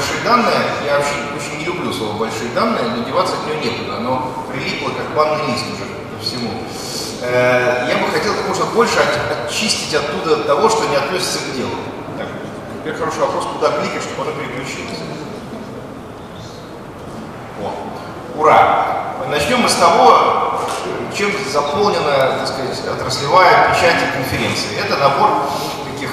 большие данные. Я вообще очень не люблю слово большие данные, но деваться от него некуда. Оно прилипло как банный лист уже ко всему. Э, я бы хотел как можно больше очистить оттуда того, что не относится к делу. Так, теперь хороший вопрос, куда кликать, чтобы оно переключилось. О, ура! Начнем мы с того, чем заполнена, так сказать, отраслевая печать конференции. Это набор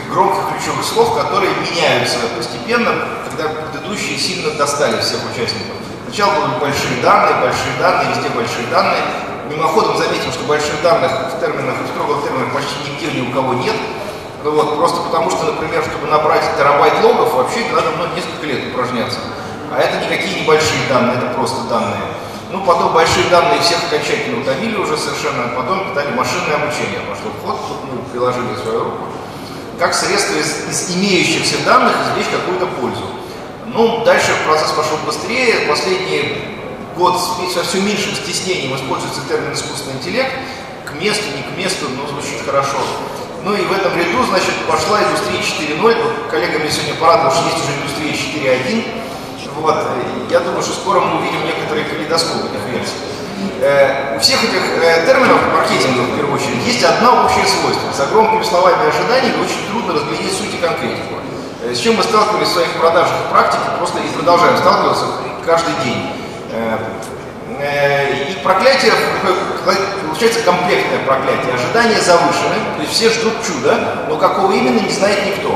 громких ключевых слов, которые меняются постепенно, когда предыдущие сильно достали всех участников. Сначала были большие данные, большие данные, везде большие данные. Мимоходом заметим, что больших данных в терминах, в строгом терминах почти нигде ни у кого нет. Ну вот, просто потому что, например, чтобы набрать терабайт логов, вообще надо ну, несколько лет упражняться. А это никакие небольшие данные, это просто данные. Ну, потом большие данные всех окончательно утомили уже совершенно, а потом дали машинное обучение. Пошло в ход, тут мы приложили свою руку. Как средство из, из имеющихся данных извлечь какую-то пользу. Ну, дальше процесс пошел быстрее. Последний год со все меньшим стеснением используется термин искусственный интеллект. К месту, не к месту, но звучит хорошо. Ну и в этом ряду, значит, пошла индустрия 4.0. Вот коллега мне сегодня порадовал, что есть уже индустрия 4.1. Вот. Я думаю, что скоро мы увидим некоторые калейдоскопы этих версий. Э, у всех этих э, терминов маркетинга, в первую очередь, есть одно общее свойство. За громкими словами и ожиданиями очень трудно разглядеть суть и конкретику. Э, с чем мы сталкивались в своих продажах и практике, просто и продолжаем сталкиваться каждый день. Э, э, и проклятие, получается комплектное проклятие. Ожидания завышены, то есть все ждут чуда, но какого именно не знает никто.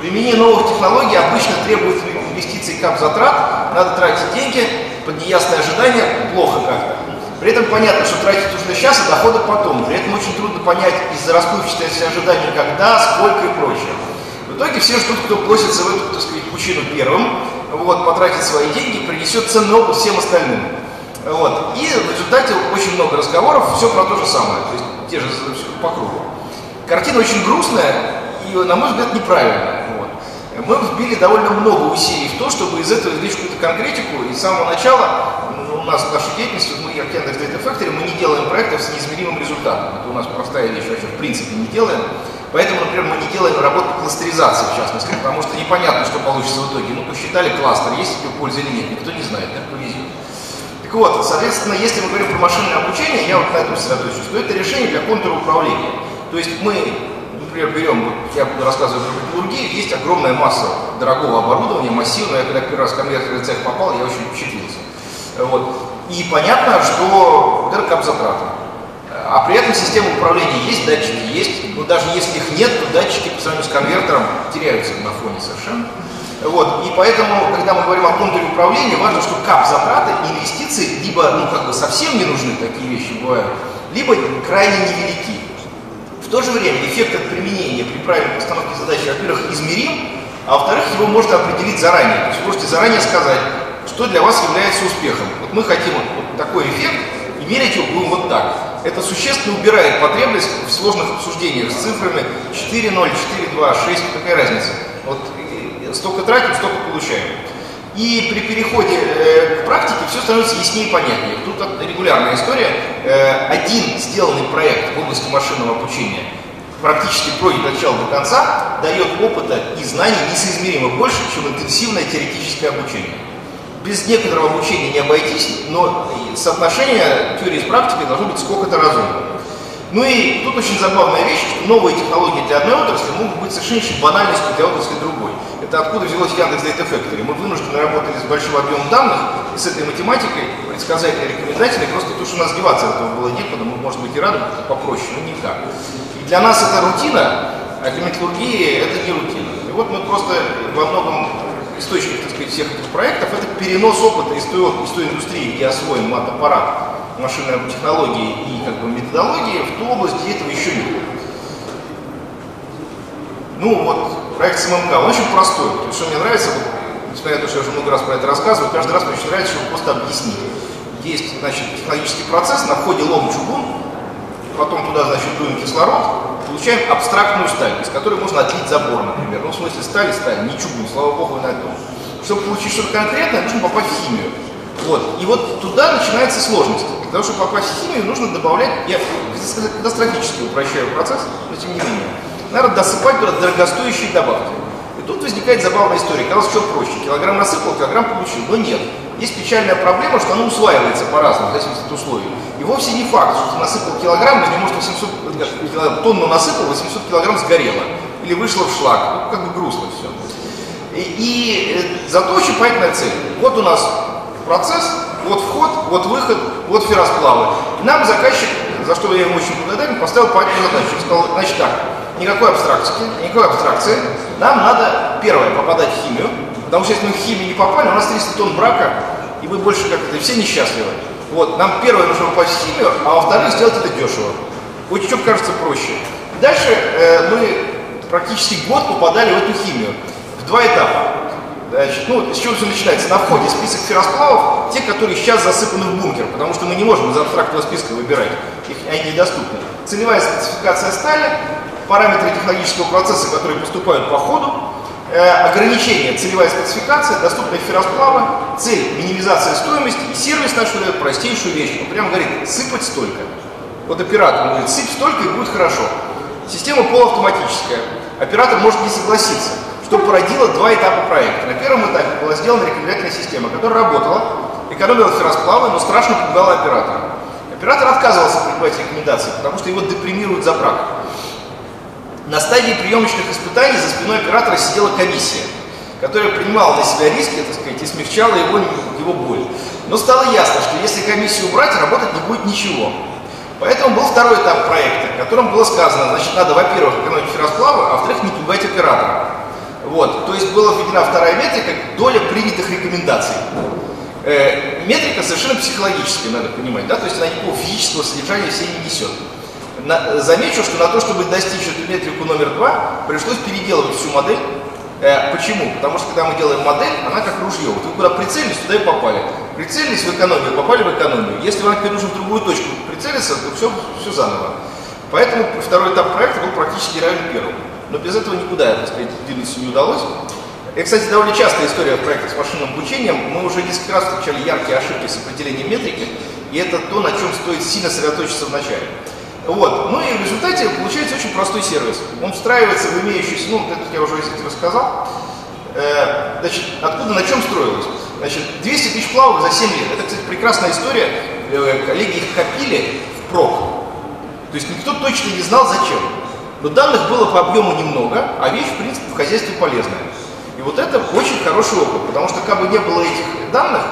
Применение новых технологий обычно требует инвестиций кап затрат, надо тратить деньги, под неясное ожидание плохо как-то. При этом понятно, что тратить нужно сейчас, а доходы потом. При этом очень трудно понять из-за расплывчатости ожиданий, когда, сколько и прочее. В итоге все ждут, кто бросится в эту, так сказать, пучину первым, вот, потратит свои деньги принесет ценный опыт всем остальным. Вот. И в результате очень много разговоров, все про то же самое, то есть те же по кругу. Картина очень грустная и, на мой взгляд, неправильная мы вбили довольно много усилий в то, чтобы из этого извлечь какую-то конкретику. И с самого начала у нас в нашей деятельности, мы как Яндекс Data Factory, мы не делаем проектов с неизмеримым результатом. Это у нас простая вещь, вообще в принципе не делаем. Поэтому, например, мы не делаем работу кластеризации, в частности, потому что непонятно, что получится в итоге. Ну, посчитали кластер, есть тебе польза или нет, никто не знает, да, повезет. Так вот, соответственно, если мы говорим про машинное обучение, я вот на этом сосредоточусь, то это решение для контура управления. То есть мы например, берем, я буду рассказывать про металлургию, есть огромная масса дорогого оборудования, массивного. Я когда первый раз в конвейерный цех попал, я очень впечатлился. Вот. И понятно, что это капзатраты. А при этом система управления есть, датчики есть, но даже если их нет, то датчики по сравнению с конвертером теряются на фоне совершенно. Вот. И поэтому, когда мы говорим о контуре управления, важно, что кап затраты, инвестиции либо ну, как бы совсем не нужны, такие вещи бывают, либо крайне невелики то же время эффект от применения при правильной постановке задачи, во-первых, измерим, а во-вторых, его можно определить заранее. То есть вы можете заранее сказать, что для вас является успехом. Вот мы хотим вот такой эффект, и мерить его будем вот так. Это существенно убирает потребность в сложных обсуждениях с цифрами 4, 0, 4, 2, 6, какая разница. Вот столько тратим, столько получаем. И при переходе э, к практике все становится яснее и понятнее. Тут регулярная история. Э, один сделанный проект в области машинного обучения практически пройдет от начала до конца, дает опыта и знаний несоизмеримо больше, чем интенсивное теоретическое обучение. Без некоторого обучения не обойтись, но соотношение теории с практикой должно быть сколько-то разумно. Ну и тут очень забавная вещь, что новые технологии для одной отрасли могут быть совершенно банальностью для отрасли другой. Это откуда взялось Яндекс Data Factory. Мы вынуждены работали с большим объемом данных, и с этой математикой предсказательной, рекомендательной, просто то, что у нас деваться этого было некуда, мы, может быть, и рады попроще, но никак. И для нас это рутина, а для металлургии это не рутина. И вот мы просто во многом источник, так сказать, всех этих проектов, это перенос опыта из той, из той индустрии, где освоен мат-аппарат, машинной технологии и как бы, методологии в ту область, где этого еще нет. Ну вот, проект СММК, он очень простой. То есть, что мне нравится, вот, несмотря на то, что я уже много раз про это рассказываю, каждый раз мне очень нравится, чтобы просто объяснить. Есть, значит, технологический процесс, на входе лом чугун, потом туда, значит, дуем кислород, получаем абстрактную сталь, из которой можно отлить забор, например. Ну, в смысле, сталь сталь, не чугун, слава богу, на этом. Чтобы получить что-то конкретное, нужно попасть в химию. Вот. И вот туда начинается сложность. Для того, чтобы попасть в химию, нужно добавлять, я катастрофически упрощаю процесс, но тем не менее, надо досыпать туда дорогостоящие добавки. И тут возникает забавная история. Казалось, что проще. Килограмм насыпал, килограмм получил. Но нет. Есть печальная проблема, что оно усваивается по-разному, в зависимости от условий. И вовсе не факт, что ты насыпал килограмм, из него может 800 тонну насыпал, 800 килограмм сгорело. Или вышло в шлак. Ну, как бы грустно все. И, и э, зато очень понятная цель. Вот у нас процесс, вот вход, вот выход, вот ферросплавы. И нам заказчик, за что я ему очень благодарен, поставил понятную задачу. Сказал, значит так, никакой абстракции, никакой абстракции. Нам надо, первое, попадать в химию, потому что если мы в химию не попали, у нас 300 тонн брака, и мы больше как-то все несчастливы. Вот, нам первое нужно попасть в химию, а во-вторых, сделать это дешево. Что кажется проще. Дальше э, мы практически год попадали в эту химию. В два этапа. Значит, ну, с чего все начинается? На входе список ферросплавов, те, которые сейчас засыпаны в бункер, потому что мы не можем из абстрактного списка выбирать, их, они недоступны. Целевая спецификация стали, параметры технологического процесса, которые поступают по ходу, э, ограничение, целевая спецификация, доступные ферросплавы, цель минимизация стоимости и сервис наш дает простейшую вещь. Он прямо говорит, сыпать столько. Вот оператор говорит, сыпь столько и будет хорошо. Система полуавтоматическая. Оператор может не согласиться, что породило два этапа проекта. На первом этапе была сделана рекомендательная система, которая работала, экономила ферросплавы, но страшно пугала оператора. Оператор отказывался принимать рекомендации, потому что его депримируют за брак. На стадии приемочных испытаний за спиной оператора сидела комиссия, которая принимала на себя риски, так сказать, и смягчала его, его боль. Но стало ясно, что если комиссию убрать, работать не будет ничего. Поэтому был второй этап проекта, в котором было сказано, значит, надо, во-первых, экономить ферросплавы, а во-вторых, не пугать оператора. Вот, то есть была введена вторая метрика, доля принятых рекомендаций. Э, метрика совершенно психологическая, надо понимать, да, то есть она никакого физического содержания все не несет. На, замечу, что на то, чтобы достичь эту метрику номер два, пришлось переделывать всю модель. Э, почему? Потому что когда мы делаем модель, она как ружье. Вот вы куда прицелились, туда и попали. Прицелились в экономию, попали в экономию. Если вам теперь нужно в другую точку прицелиться, то все, все заново. Поэтому второй этап проекта был практически равен первому. Но без этого никуда, так сказать, двинуться не удалось. И, кстати, довольно частая история в проектах с машинным обучением. Мы уже несколько раз встречали яркие ошибки с определением метрики, и это то, на чем стоит сильно сосредоточиться в начале. Вот. Ну и в результате получается очень простой сервис. Он встраивается в имеющийся, ну, это я уже рассказал. Э, значит, откуда, на чем строилось? Значит, 200 тысяч плавок за 7 лет. Это, кстати, прекрасная история. Э, коллеги их копили в прок. То есть никто точно не знал, зачем. Но данных было по объему немного, а вещь, в принципе, в хозяйстве полезная. И вот это очень хороший опыт, потому что как бы не было этих данных,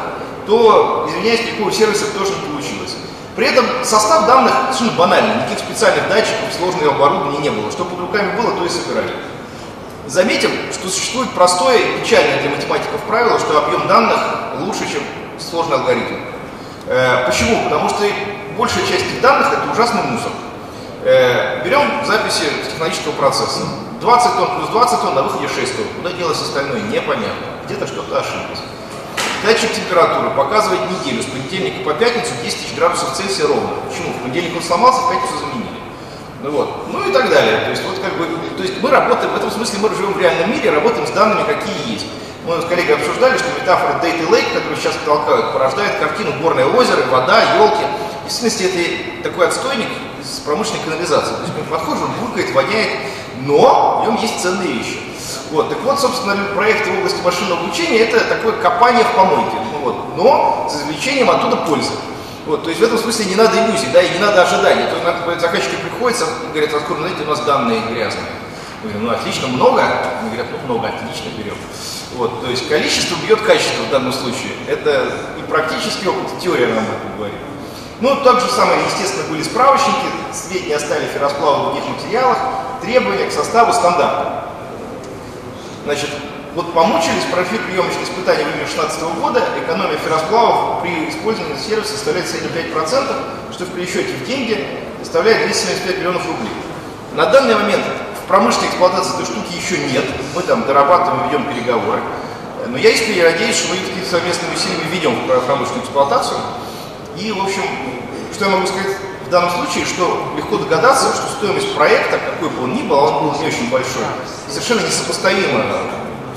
то, извиняюсь, никакого сервиса тоже не получилось. При этом состав данных совершенно банальный, никаких специальных датчиков, сложного оборудования не было. Что под руками было, то и собирали. Заметим, что существует простое и печальное для математиков правило, что объем данных лучше, чем сложный алгоритм. Э, почему? Потому что большая часть этих данных это ужасный мусор. Э, берем записи технологического процесса. 20 тонн плюс 20 тонн, на выходе 6 тонн. Куда делось остальное? Непонятно. Где-то что-то ошиблось. Датчик температуры показывает неделю, с понедельника по пятницу 10 тысяч градусов Цельсия ровно. Почему? В понедельник он сломался, в пятницу заменили. Ну вот, ну и так далее. То есть, вот как бы, то есть мы работаем, в этом смысле мы живем в реальном мире, работаем с данными, какие есть. Мы с коллегой обсуждали, что метафора Data Lake, которую сейчас толкают, порождает картину горное озеро, вода, елки. В смысле, это такой отстойник с промышленной канализацией. То есть мы подходим, он булькает, воняет, но в нем есть ценные вещи. Вот, так вот, собственно, проекты в области машинного обучения это такое копание в помойке. Ну, вот, но с извлечением оттуда пользы. Вот, то есть в этом смысле не надо иллюзий, да, и не надо ожиданий. То есть заказчики приходят, говорят, откуда, знаете, у нас данные грязные. Мы говорим, ну отлично, много? Они говорят, ну много, отлично, берем. Вот, то есть количество бьет качество в данном случае. Это и практический опыт, и теория нам об этом говорит. Ну, так же самое, естественно, были справочники, сведения оставили ферросплавы в других материалах, требования к составу стандарта. Значит, вот помучились, прошли приемочные испытания в июне 2016 года, экономия ферросплавов при использовании сервиса составляет в среднем 5%, что в пересчете в деньги составляет 275 миллионов рублей. На данный момент в промышленной эксплуатации этой штуки еще нет, мы там дорабатываем, ведем переговоры. Но я искренне надеюсь, что мы какие-то совместными усилиями ведем в промышленную эксплуатацию. И, в общем, что я могу сказать в данном случае, что легко догадаться, что стоимость проекта, какой бы он ни был, он был не очень большой, совершенно несопоставима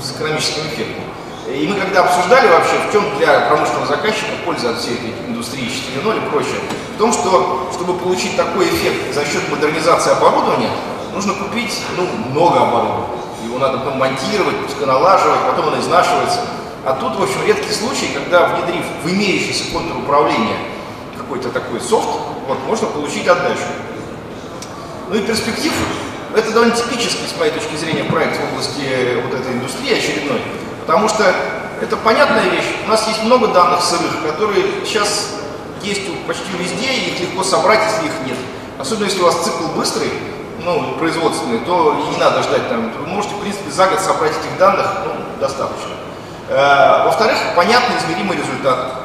с экономическим эффектом. И мы когда обсуждали вообще, в чем для промышленного заказчика польза от всей этой индустрии 4.0 и прочее, в том, что чтобы получить такой эффект за счет модернизации оборудования, нужно купить ну, много оборудования. его надо потом монтировать, пускай налаживать, потом он изнашивается. А тут, в общем, редкий случай, когда, внедрив в имеющийся контур управления какой-то такой софт, вот, можно получить отдачу. Ну и перспектив, это довольно типический, с моей точки зрения, проект в области вот этой индустрии очередной, потому что это понятная вещь. У нас есть много данных сырых, которые сейчас есть почти везде, и их легко собрать, если их нет. Особенно если у вас цикл быстрый, ну, производственный, то не надо ждать там. Вы можете, в принципе, за год собрать этих данных ну, достаточно. Э, во-вторых, понятный измеримый результат,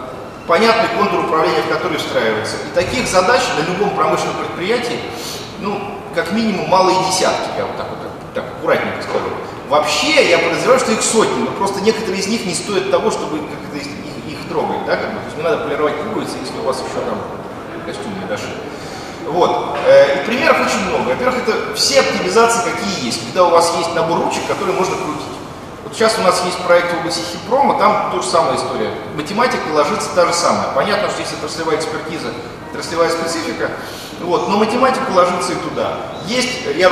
понятный контур управления, в который встраивается. И таких задач на любом промышленном предприятии, ну, как минимум малые десятки, я вот так вот так аккуратненько скажу. Вообще, я подозреваю, что их сотни, но просто некоторые из них не стоят того, чтобы как-то их, их трогать, да, как бы. То есть не надо полировать пуговицы, если у вас еще там костюм не дошли. Вот. Э, и примеров очень много. Во-первых, это все оптимизации, какие есть. Когда у вас есть набор ручек, которые можно крутить. Вот сейчас у нас есть проект в области хипрома, там тоже самая история. Математика ложится та же самая. Понятно, что есть отраслевая экспертиза, отраслевая специфика, вот, но математика ложится и туда. Есть, я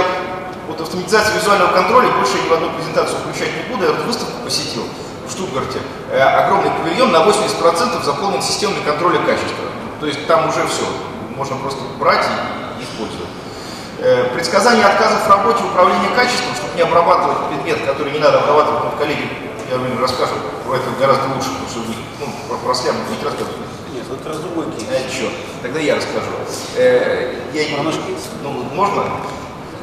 вот автоматизация визуального контроля, больше я ни в одну презентацию включать не буду, я вот выставку посетил в Штутгарте. Э, огромный павильон на 80% заполнен системой контроля качества. То есть там уже все, можно просто брать и, предсказание отказов в работе управления качеством, чтобы не обрабатывать предмет, который не надо обрабатывать, вот коллеги, я вам расскажу про это гораздо лучше, потому что ну, про, про слям не рассказывать. Нет, это другой кейс. А, тогда я расскажу. Э, я, ну, можно?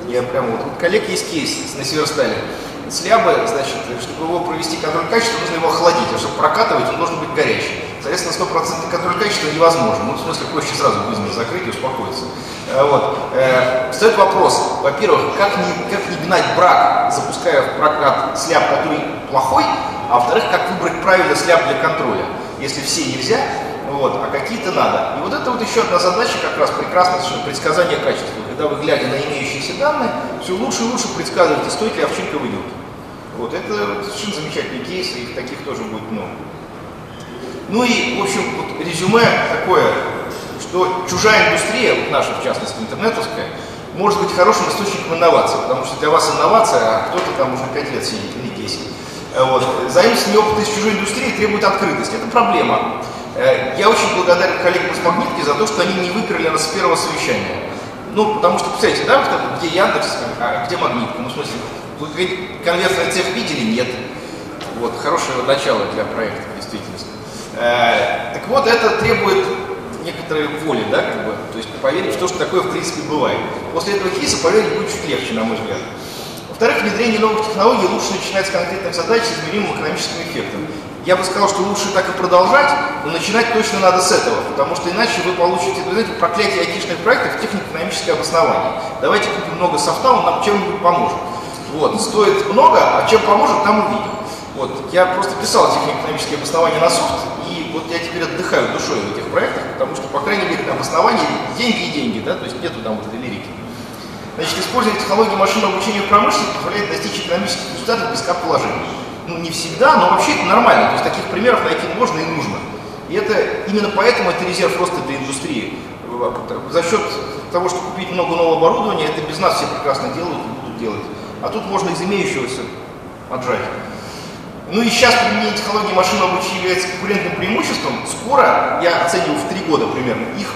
Я прямо вот, вот коллег есть кейс на Северстале. Слябы, значит, чтобы его провести контроль качества, нужно его охладить, а чтобы прокатывать, он должен быть горячий. Соответственно, стопроцентный контроль качества невозможно. Ну, в смысле, проще сразу бизнес закрыть и успокоиться. Э, вот. Э, встает вопрос, во-первых, как не, как не гнать брак, запуская в прокат сляп, который плохой, а во-вторых, как выбрать правильно сляп для контроля. Если все нельзя, вот, а какие-то надо. И вот это вот еще одна задача, как раз совершенно предсказание качества. Когда вы, глядя на имеющиеся данные, все лучше и лучше предсказываете, стоит ли овчинка выйдет. Вот, это совершенно замечательный кейс, и таких тоже будет много. Ну и, в общем, вот резюме такое, что чужая индустрия, вот наша, в частности, интернетовская, может быть хорошим источником инноваций, потому что для вас инновация, а кто-то там уже 5 лет сидит или 10. Вот. Заимствование опыта из чужой индустрии требует открытости. Это проблема. Э, я очень благодарен коллегам из Магнитки за то, что они не выперли нас с первого совещания. Ну, потому что, представляете, да, вот где Яндекс, а где Магнитка? Ну, в смысле, вы конверсный цех видели? Нет. Вот, хорошее начало для проекта, действительно. Э, так вот, это требует некоторой воли, да, как бы, то есть поверить в то, что такое в принципе бывает. После этого кейса поверить будет чуть легче, на мой взгляд. Во-вторых, внедрение новых технологий лучше начинать с конкретных задач с измеримым экономическим эффектом. Я бы сказал, что лучше так и продолжать, но начинать точно надо с этого, потому что иначе вы получите, вы знаете, проклятие айтишных проектов технико-экономическое обоснование. Давайте купим много софта, он нам чем-нибудь поможет. Вот, стоит много, а чем поможет, там увидим. Вот, я просто писал технико-экономические обоснования на софт, и вот я теперь отдыхаю душой в этих проектах, потому что, по крайней мере, обоснования деньги и деньги, да, то есть нету там вот этой лирики. Значит, использование технологии машинного обучения в промышленности позволяет достичь экономических результатов без кап-положений. Ну, не всегда, но вообще это нормально. То есть таких примеров найти можно и нужно. И это именно поэтому это резерв роста для индустрии. За счет того, что купить много нового оборудования, это без нас все прекрасно делают и будут делать. А тут можно из имеющегося отжать. Ну и сейчас применение технологии машинного обучения является конкурентным преимуществом. Скоро, я оцениваю в три года примерно, их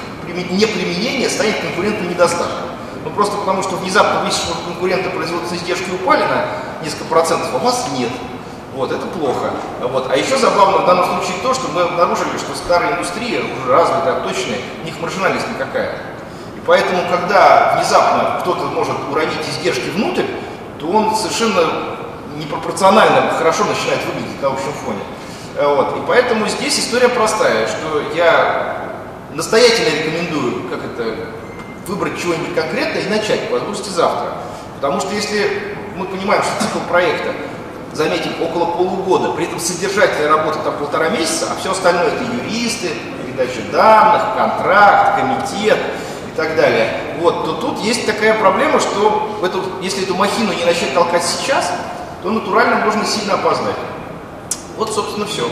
неприменение станет конкурентным недостатком. Ну просто потому, что внезапно высшего конкурента производственные издержки упали на несколько процентов, а у вас нет. Вот, это плохо. Вот. А еще забавно в данном случае то, что мы обнаружили, что старая индустрия, уже развитая, точная, у них маржинальность никакая. И поэтому, когда внезапно кто-то может уронить издержки внутрь, то он совершенно непропорционально хорошо начинает выглядеть на общем фоне. Э, вот. И поэтому здесь история простая, что я настоятельно рекомендую, как это, выбрать чего-нибудь конкретное и начать по возможности завтра. Потому что если мы понимаем, что цикл проекта, заметим, около полугода, при этом содержательная работа там полтора месяца, а все остальное это юристы, передача данных, контракт, комитет и так далее, вот, то тут есть такая проблема, что эту, если эту махину не начать толкать сейчас, то натурально можно сильно опоздать. Вот, собственно, все.